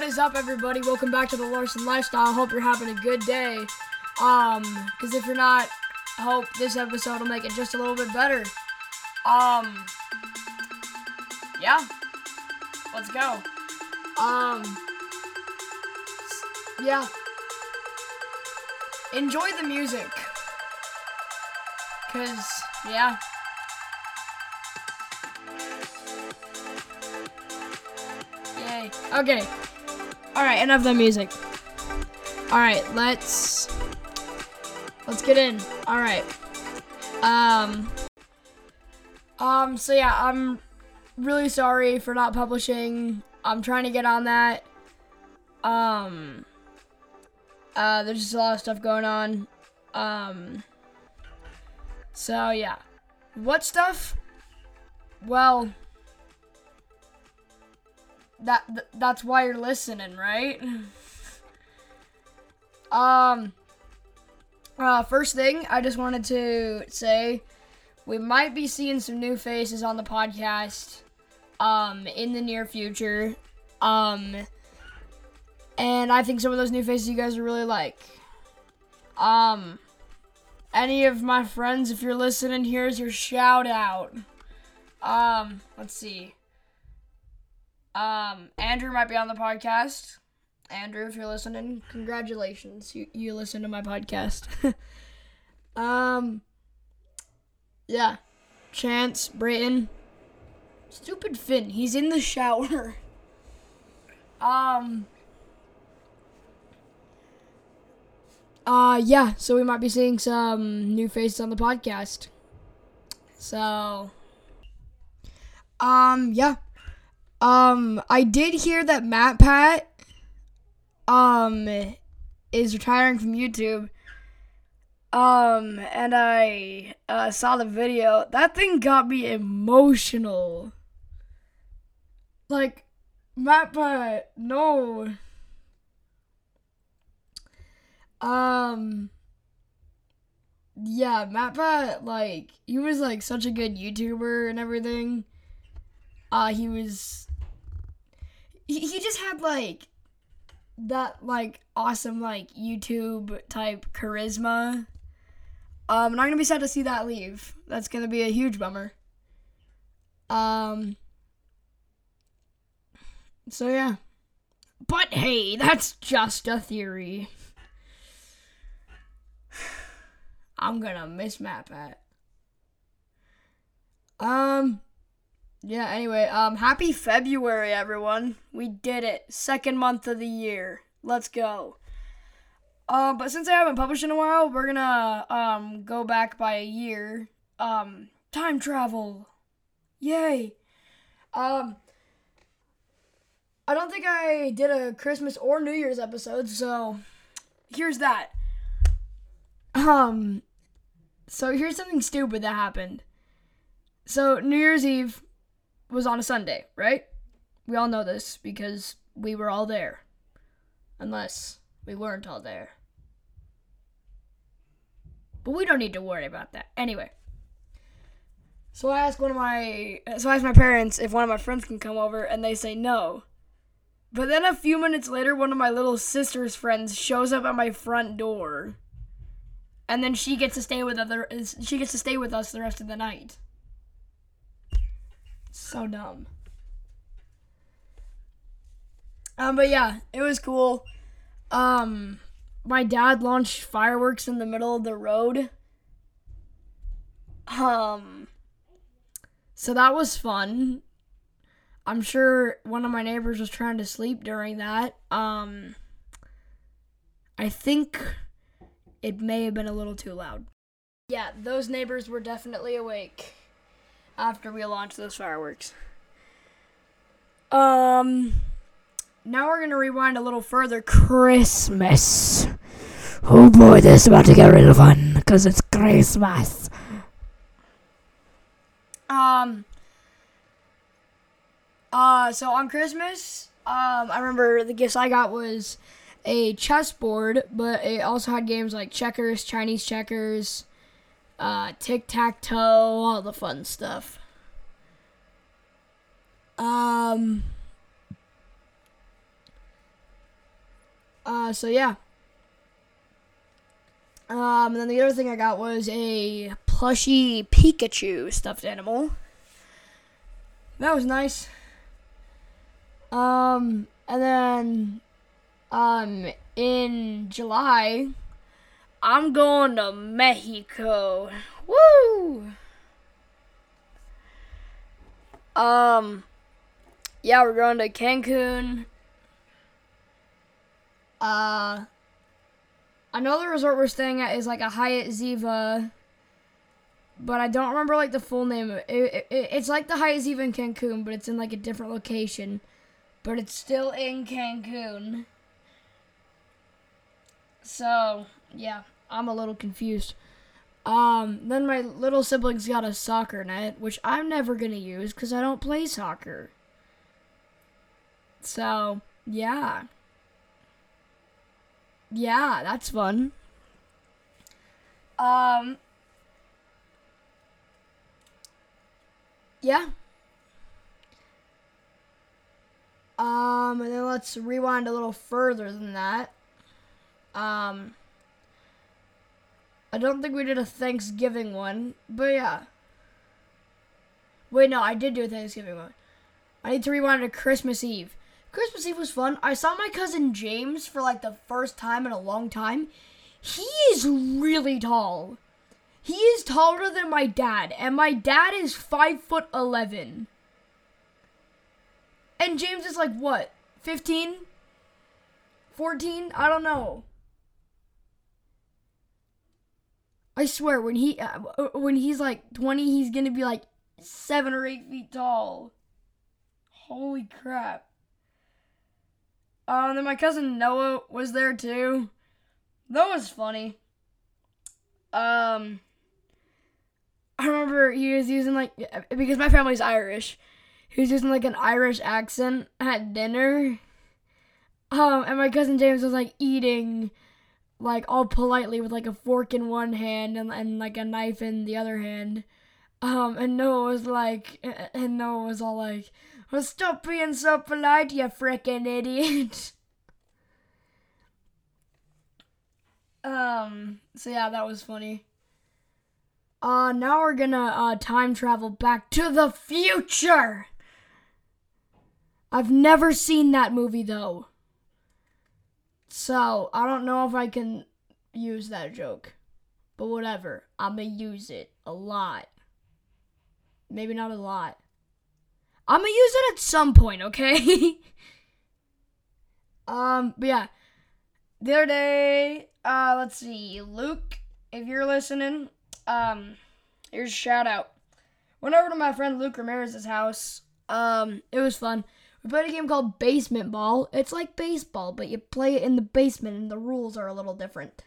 What is up, everybody? Welcome back to the Larson Lifestyle. Hope you're having a good day. Um, because if you're not, hope this episode will make it just a little bit better. Um, yeah. Let's go. Um, yeah. Enjoy the music. Cause, yeah. Yay. Okay. Alright, enough of the music. Alright, let's let's get in. Alright. Um Um, so yeah, I'm really sorry for not publishing. I'm trying to get on that. Um uh there's just a lot of stuff going on. Um so yeah. What stuff? Well, that th- that's why you're listening, right? um uh first thing, I just wanted to say we might be seeing some new faces on the podcast um in the near future. Um and I think some of those new faces you guys will really like. Um any of my friends if you're listening, here's your shout out. Um, let's see. Um, Andrew might be on the podcast. Andrew, if you're listening, congratulations. You you listen to my podcast. um Yeah. Chance, Brayton. Stupid Finn, he's in the shower. um Uh yeah, so we might be seeing some new faces on the podcast. So um yeah. Um, I did hear that Matt Pat um is retiring from YouTube. Um, and I uh, saw the video. That thing got me emotional. Like, Matt Pat, no. Um, yeah, Matt Pat, like, he was like such a good YouTuber and everything. Uh, he was he, he just had like that like awesome like YouTube type charisma. Um, and I'm gonna be sad to see that leave. That's gonna be a huge bummer. Um. So yeah. But hey, that's just a theory. I'm gonna miss Matt Pat. Um. Yeah, anyway, um happy February everyone. We did it. Second month of the year. Let's go. Um but since I haven't published in a while, we're going to um go back by a year. Um time travel. Yay. Um I don't think I did a Christmas or New Year's episode, so here's that. Um so here's something stupid that happened. So New Year's Eve was on a Sunday, right? We all know this because we were all there. Unless we weren't all there. But we don't need to worry about that. Anyway. So I asked one of my so I asked my parents if one of my friends can come over and they say no. But then a few minutes later one of my little sister's friends shows up at my front door. And then she gets to stay with other she gets to stay with us the rest of the night. So dumb. Um, but yeah, it was cool. Um, my dad launched fireworks in the middle of the road. Um, so that was fun. I'm sure one of my neighbors was trying to sleep during that. Um, I think it may have been a little too loud. Yeah, those neighbors were definitely awake after we launch those fireworks. Um, now we're gonna rewind a little further. Christmas. Oh boy, this is about to get real fun because it's Christmas. Um. Uh, so on Christmas, um, I remember the gifts I got was a chessboard, but it also had games like checkers, Chinese checkers, uh, tic tac toe, all the fun stuff. Um, Uh, so yeah. Um, and then the other thing I got was a plushy Pikachu stuffed animal. That was nice. Um, and then, um, in July, I'm going to Mexico. Woo! Um, yeah, we're going to Cancun. Uh, another resort we're staying at is like a Hyatt Ziva, but I don't remember like the full name. It, it, it, it's like the Hyatt Ziva in Cancun, but it's in like a different location. But it's still in Cancun. So yeah, I'm a little confused. Um, then my little siblings got a soccer net, which I'm never gonna use because I don't play soccer. So yeah. Yeah, that's fun. Um Yeah. Um and then let's rewind a little further than that. Um I don't think we did a Thanksgiving one, but yeah. Wait, no, I did do a Thanksgiving one. I need to rewind to Christmas Eve. Christmas Eve was fun. I saw my cousin James for like the first time in a long time. He is really tall. He is taller than my dad, and my dad is five foot eleven. And James is like what, 15? 14? I don't know. I swear, when he uh, when he's like 20, he's gonna be like seven or eight feet tall. Holy crap! Um, then my cousin Noah was there too. That was funny. Um, I remember he was using like because my family's Irish. He was using like an Irish accent at dinner. Um, and my cousin James was like eating like all politely with like a fork in one hand and, and like a knife in the other hand. Um, and Noah was like, and Noah was all like, well, stop being so polite, you frickin' idiot. um, so yeah, that was funny. Uh, now we're gonna, uh, time travel back to the future! I've never seen that movie though. So, I don't know if I can use that joke. But whatever. I'm gonna use it a lot. Maybe not a lot. I'm gonna use it at some point, okay? um, but yeah. The other day, uh, let's see, Luke, if you're listening, um, here's a shout out. Went over to my friend Luke Ramirez's house. Um, it was fun. We played a game called Basement Ball. It's like baseball, but you play it in the basement and the rules are a little different.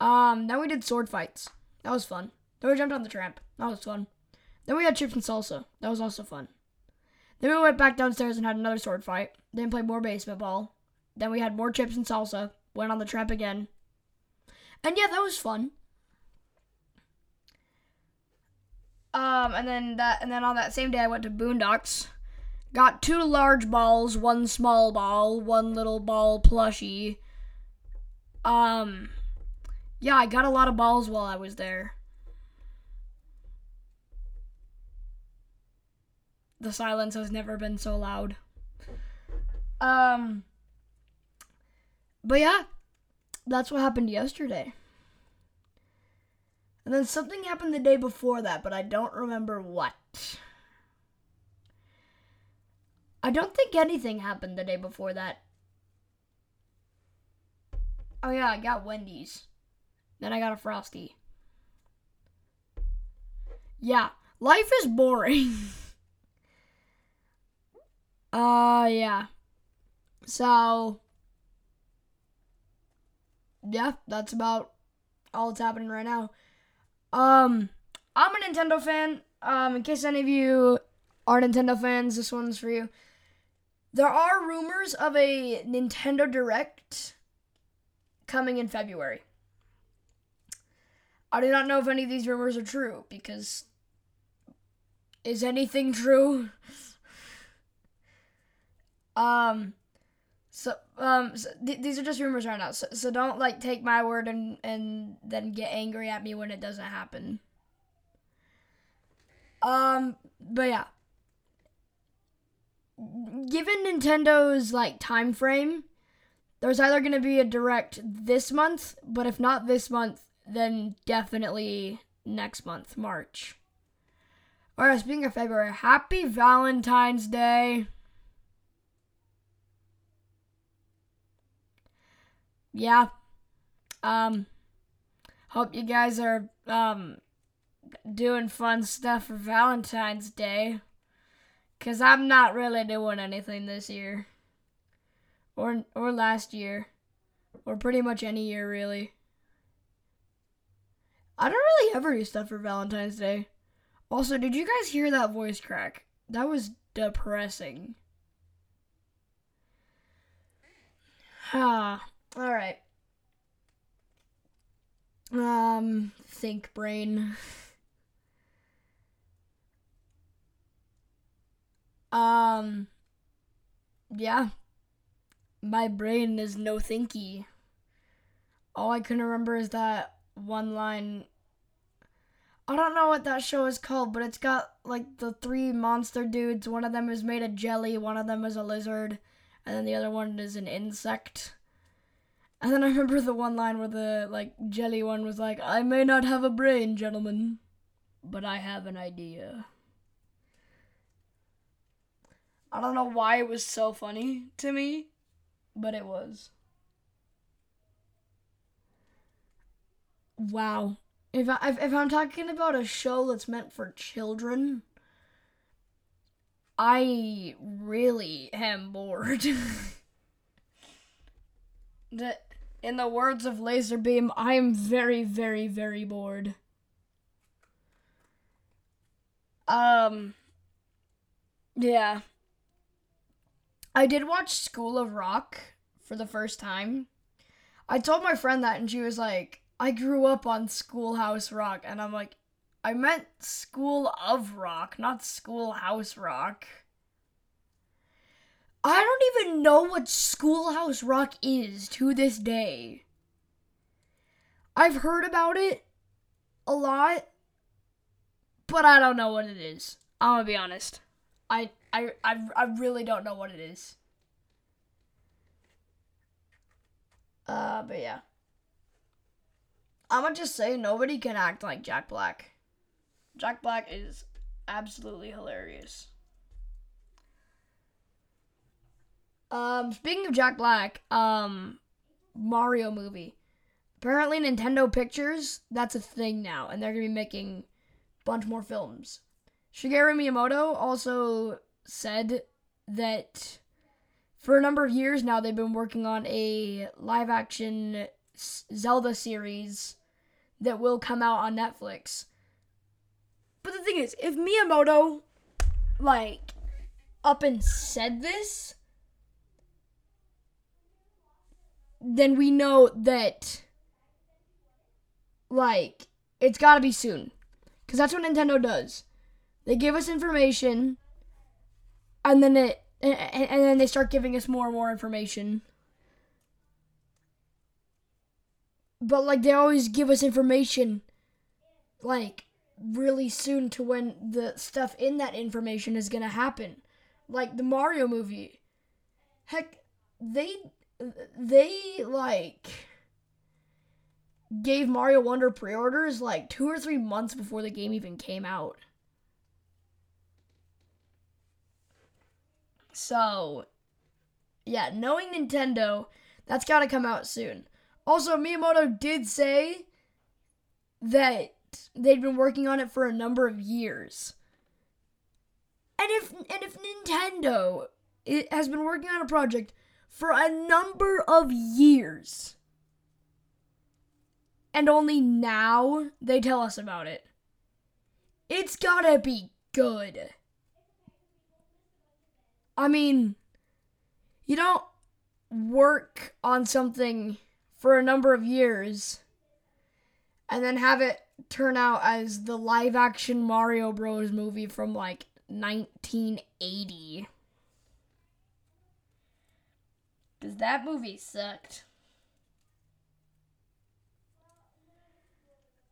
Um, then we did sword fights. That was fun. Then we jumped on the tramp. That was fun. Then we had chips and salsa. That was also fun. Then we went back downstairs and had another sword fight. Then played more basement ball. Then we had more chips and salsa. Went on the tramp again. And yeah, that was fun. Um, and then that, and then on that same day, I went to Boondocks. Got two large balls, one small ball, one little ball plushie. Um, yeah, I got a lot of balls while I was there. The silence has never been so loud. Um, but yeah, that's what happened yesterday. And then something happened the day before that, but I don't remember what. I don't think anything happened the day before that. Oh yeah, I got Wendy's. Then I got a Frosty. Yeah, life is boring. uh yeah. So yeah, that's about all that's happening right now. Um I'm a Nintendo fan. Um in case any of you are Nintendo fans, this one's for you. There are rumors of a Nintendo Direct coming in February. I do not know if any of these rumors are true because is anything true? um So um, so th- these are just rumors right now. So, so don't like take my word and and then get angry at me when it doesn't happen. Um, but yeah. Given Nintendo's like time frame, there's either going to be a direct this month, but if not this month, then definitely next month, March. Or Alright, speaking of February, happy Valentine's Day. Yeah. Um hope you guys are um doing fun stuff for Valentine's Day. Cause I'm not really doing anything this year. Or or last year. Or pretty much any year really. I don't really ever do stuff for Valentine's Day. Also, did you guys hear that voice crack? That was depressing. Ah, all right. Um, think brain. Um, yeah. My brain is no thinky. All I can remember is that one line. I don't know what that show is called, but it's got like the three monster dudes. One of them is made of jelly, one of them is a lizard, and then the other one is an insect. And then I remember the one line where the like jelly one was like, "I may not have a brain, gentlemen, but I have an idea." I don't know why it was so funny to me, but it was. Wow. If I if, if I'm talking about a show that's meant for children, I really am bored. that in the words of Laserbeam, I am very, very, very bored. Um Yeah. I did watch School of Rock for the first time. I told my friend that and she was like, I grew up on Schoolhouse Rock and I'm like, I meant School of Rock, not Schoolhouse Rock. I don't even know what Schoolhouse Rock is to this day. I've heard about it a lot, but I don't know what it is. I'm gonna be honest. I I I, I really don't know what it is. Uh, but yeah. I'm gonna just say nobody can act like Jack Black. Jack Black is absolutely hilarious. Um, speaking of Jack Black, um, Mario movie. Apparently, Nintendo Pictures, that's a thing now, and they're gonna be making a bunch more films. Shigeru Miyamoto also said that for a number of years now, they've been working on a live action Zelda series that will come out on Netflix. But the thing is, if Miyamoto, like, up and said this, then we know that, like, it's gotta be soon. Because that's what Nintendo does. They give us information, and then it, and, and then they start giving us more and more information. But, like, they always give us information, like, really soon to when the stuff in that information is gonna happen. Like the Mario movie. Heck, they they like gave Mario Wonder pre-orders like 2 or 3 months before the game even came out. So, yeah, knowing Nintendo, that's got to come out soon. Also, Miyamoto did say that they'd been working on it for a number of years. And if and if Nintendo has been working on a project for a number of years and only now they tell us about it. It's got to be good. I mean, you don't work on something for a number of years and then have it turn out as the live action Mario Bros movie from like 1980. Because that movie sucked.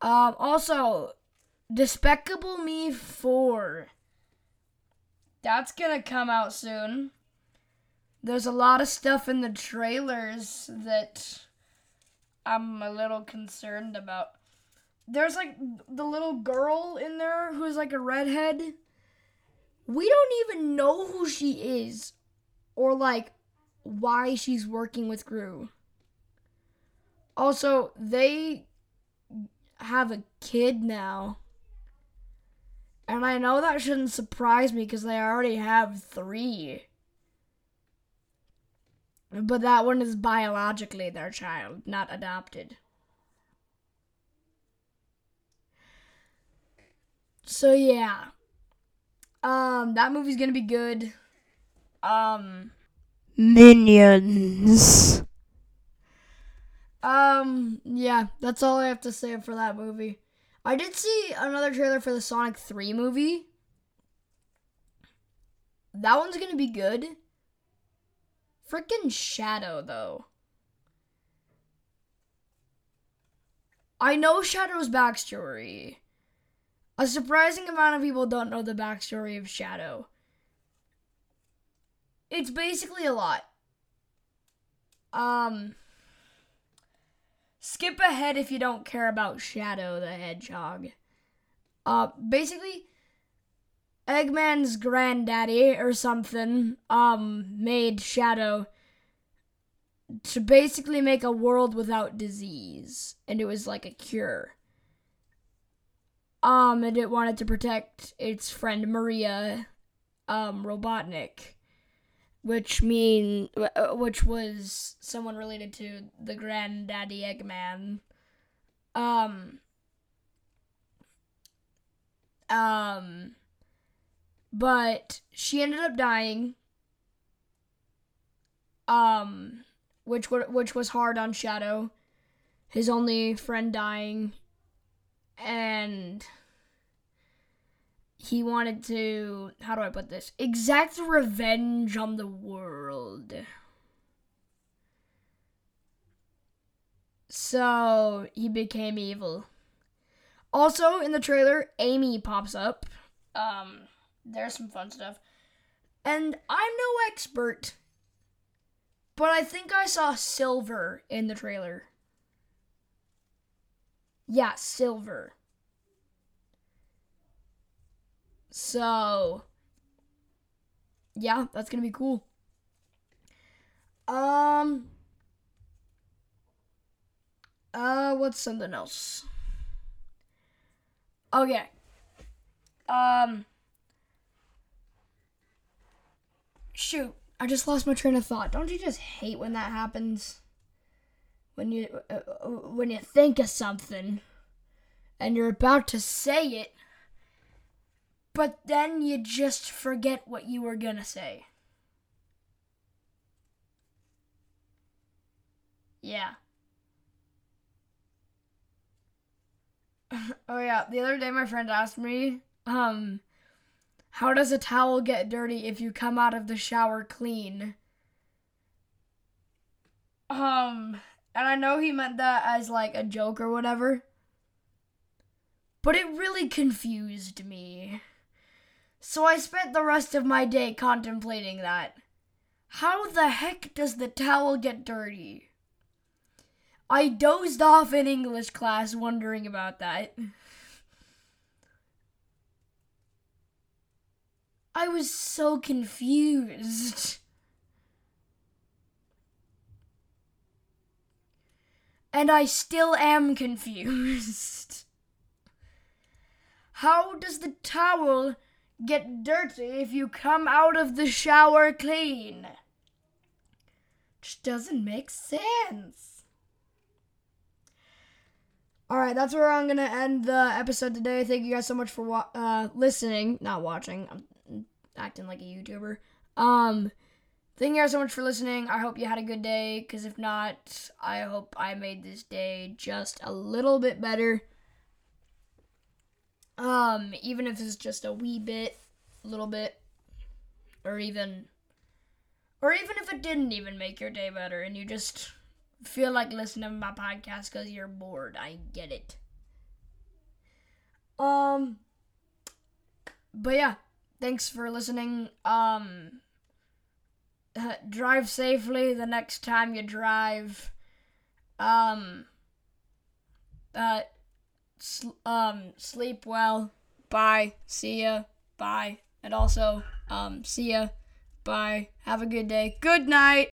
Um, also, Despicable Me 4. That's gonna come out soon. There's a lot of stuff in the trailers that I'm a little concerned about. There's like the little girl in there who's like a redhead. We don't even know who she is or like why she's working with Gru. Also, they have a kid now. And I know that shouldn't surprise me because they already have three. But that one is biologically their child, not adopted. So yeah. Um that movie's going to be good. Um Minions. um yeah, that's all I have to say for that movie. I did see another trailer for the Sonic 3 movie. That one's to be good. Freaking Shadow, though. I know Shadow's backstory. A surprising amount of people don't know the backstory of Shadow. It's basically a lot. Um, skip ahead if you don't care about Shadow the Hedgehog. Uh, basically, Eggman's granddaddy or something um made Shadow to basically make a world without disease, and it was like a cure. Um, and it wanted to protect its friend Maria, um, Robotnik, which mean uh, which was someone related to the granddaddy Eggman. Um. Um but she ended up dying um which which was hard on shadow his only friend dying and he wanted to how do i put this exact revenge on the world so he became evil also in the trailer amy pops up um there's some fun stuff. And I'm no expert, but I think I saw silver in the trailer. Yeah, silver. So, yeah, that's gonna be cool. Um, uh, what's something else? Okay. Um, shoot, I just lost my train of thought. Don't you just hate when that happens? When you uh, uh, when you think of something and you're about to say it, but then you just forget what you were to say. Yeah. oh yeah, the other day my friend asked me um how does a towel get dirty if you come out of the shower clean? Um, and I know he meant that as like a joke or whatever. But it really confused me. So I spent the rest of my day contemplating that. How the heck does the towel get dirty? I dozed off in English class wondering about that. I was so confused. And I still am confused. How does the towel get dirty if you come out of the shower clean? Just doesn't make sense. All right, that's where I'm gonna end the episode today. Thank you guys so much for wa- uh, listening, not watching. I'm acting like a YouTuber. Um, thank you guys so much for listening. I hope you had a good day. Because if not, I hope I made this day just a little bit better. Um, even if it's just a wee bit, a little bit, or even or even if it didn't even make your day better and you just feel like listening to my podcast because you're bored, I get it. Um, but yeah, thanks for listening. Um, drive safely the next time you drive. Um, uh, um, sleep well. Bye. See ya. Bye. And also, um, see ya. Bye. Have a good day. Good night.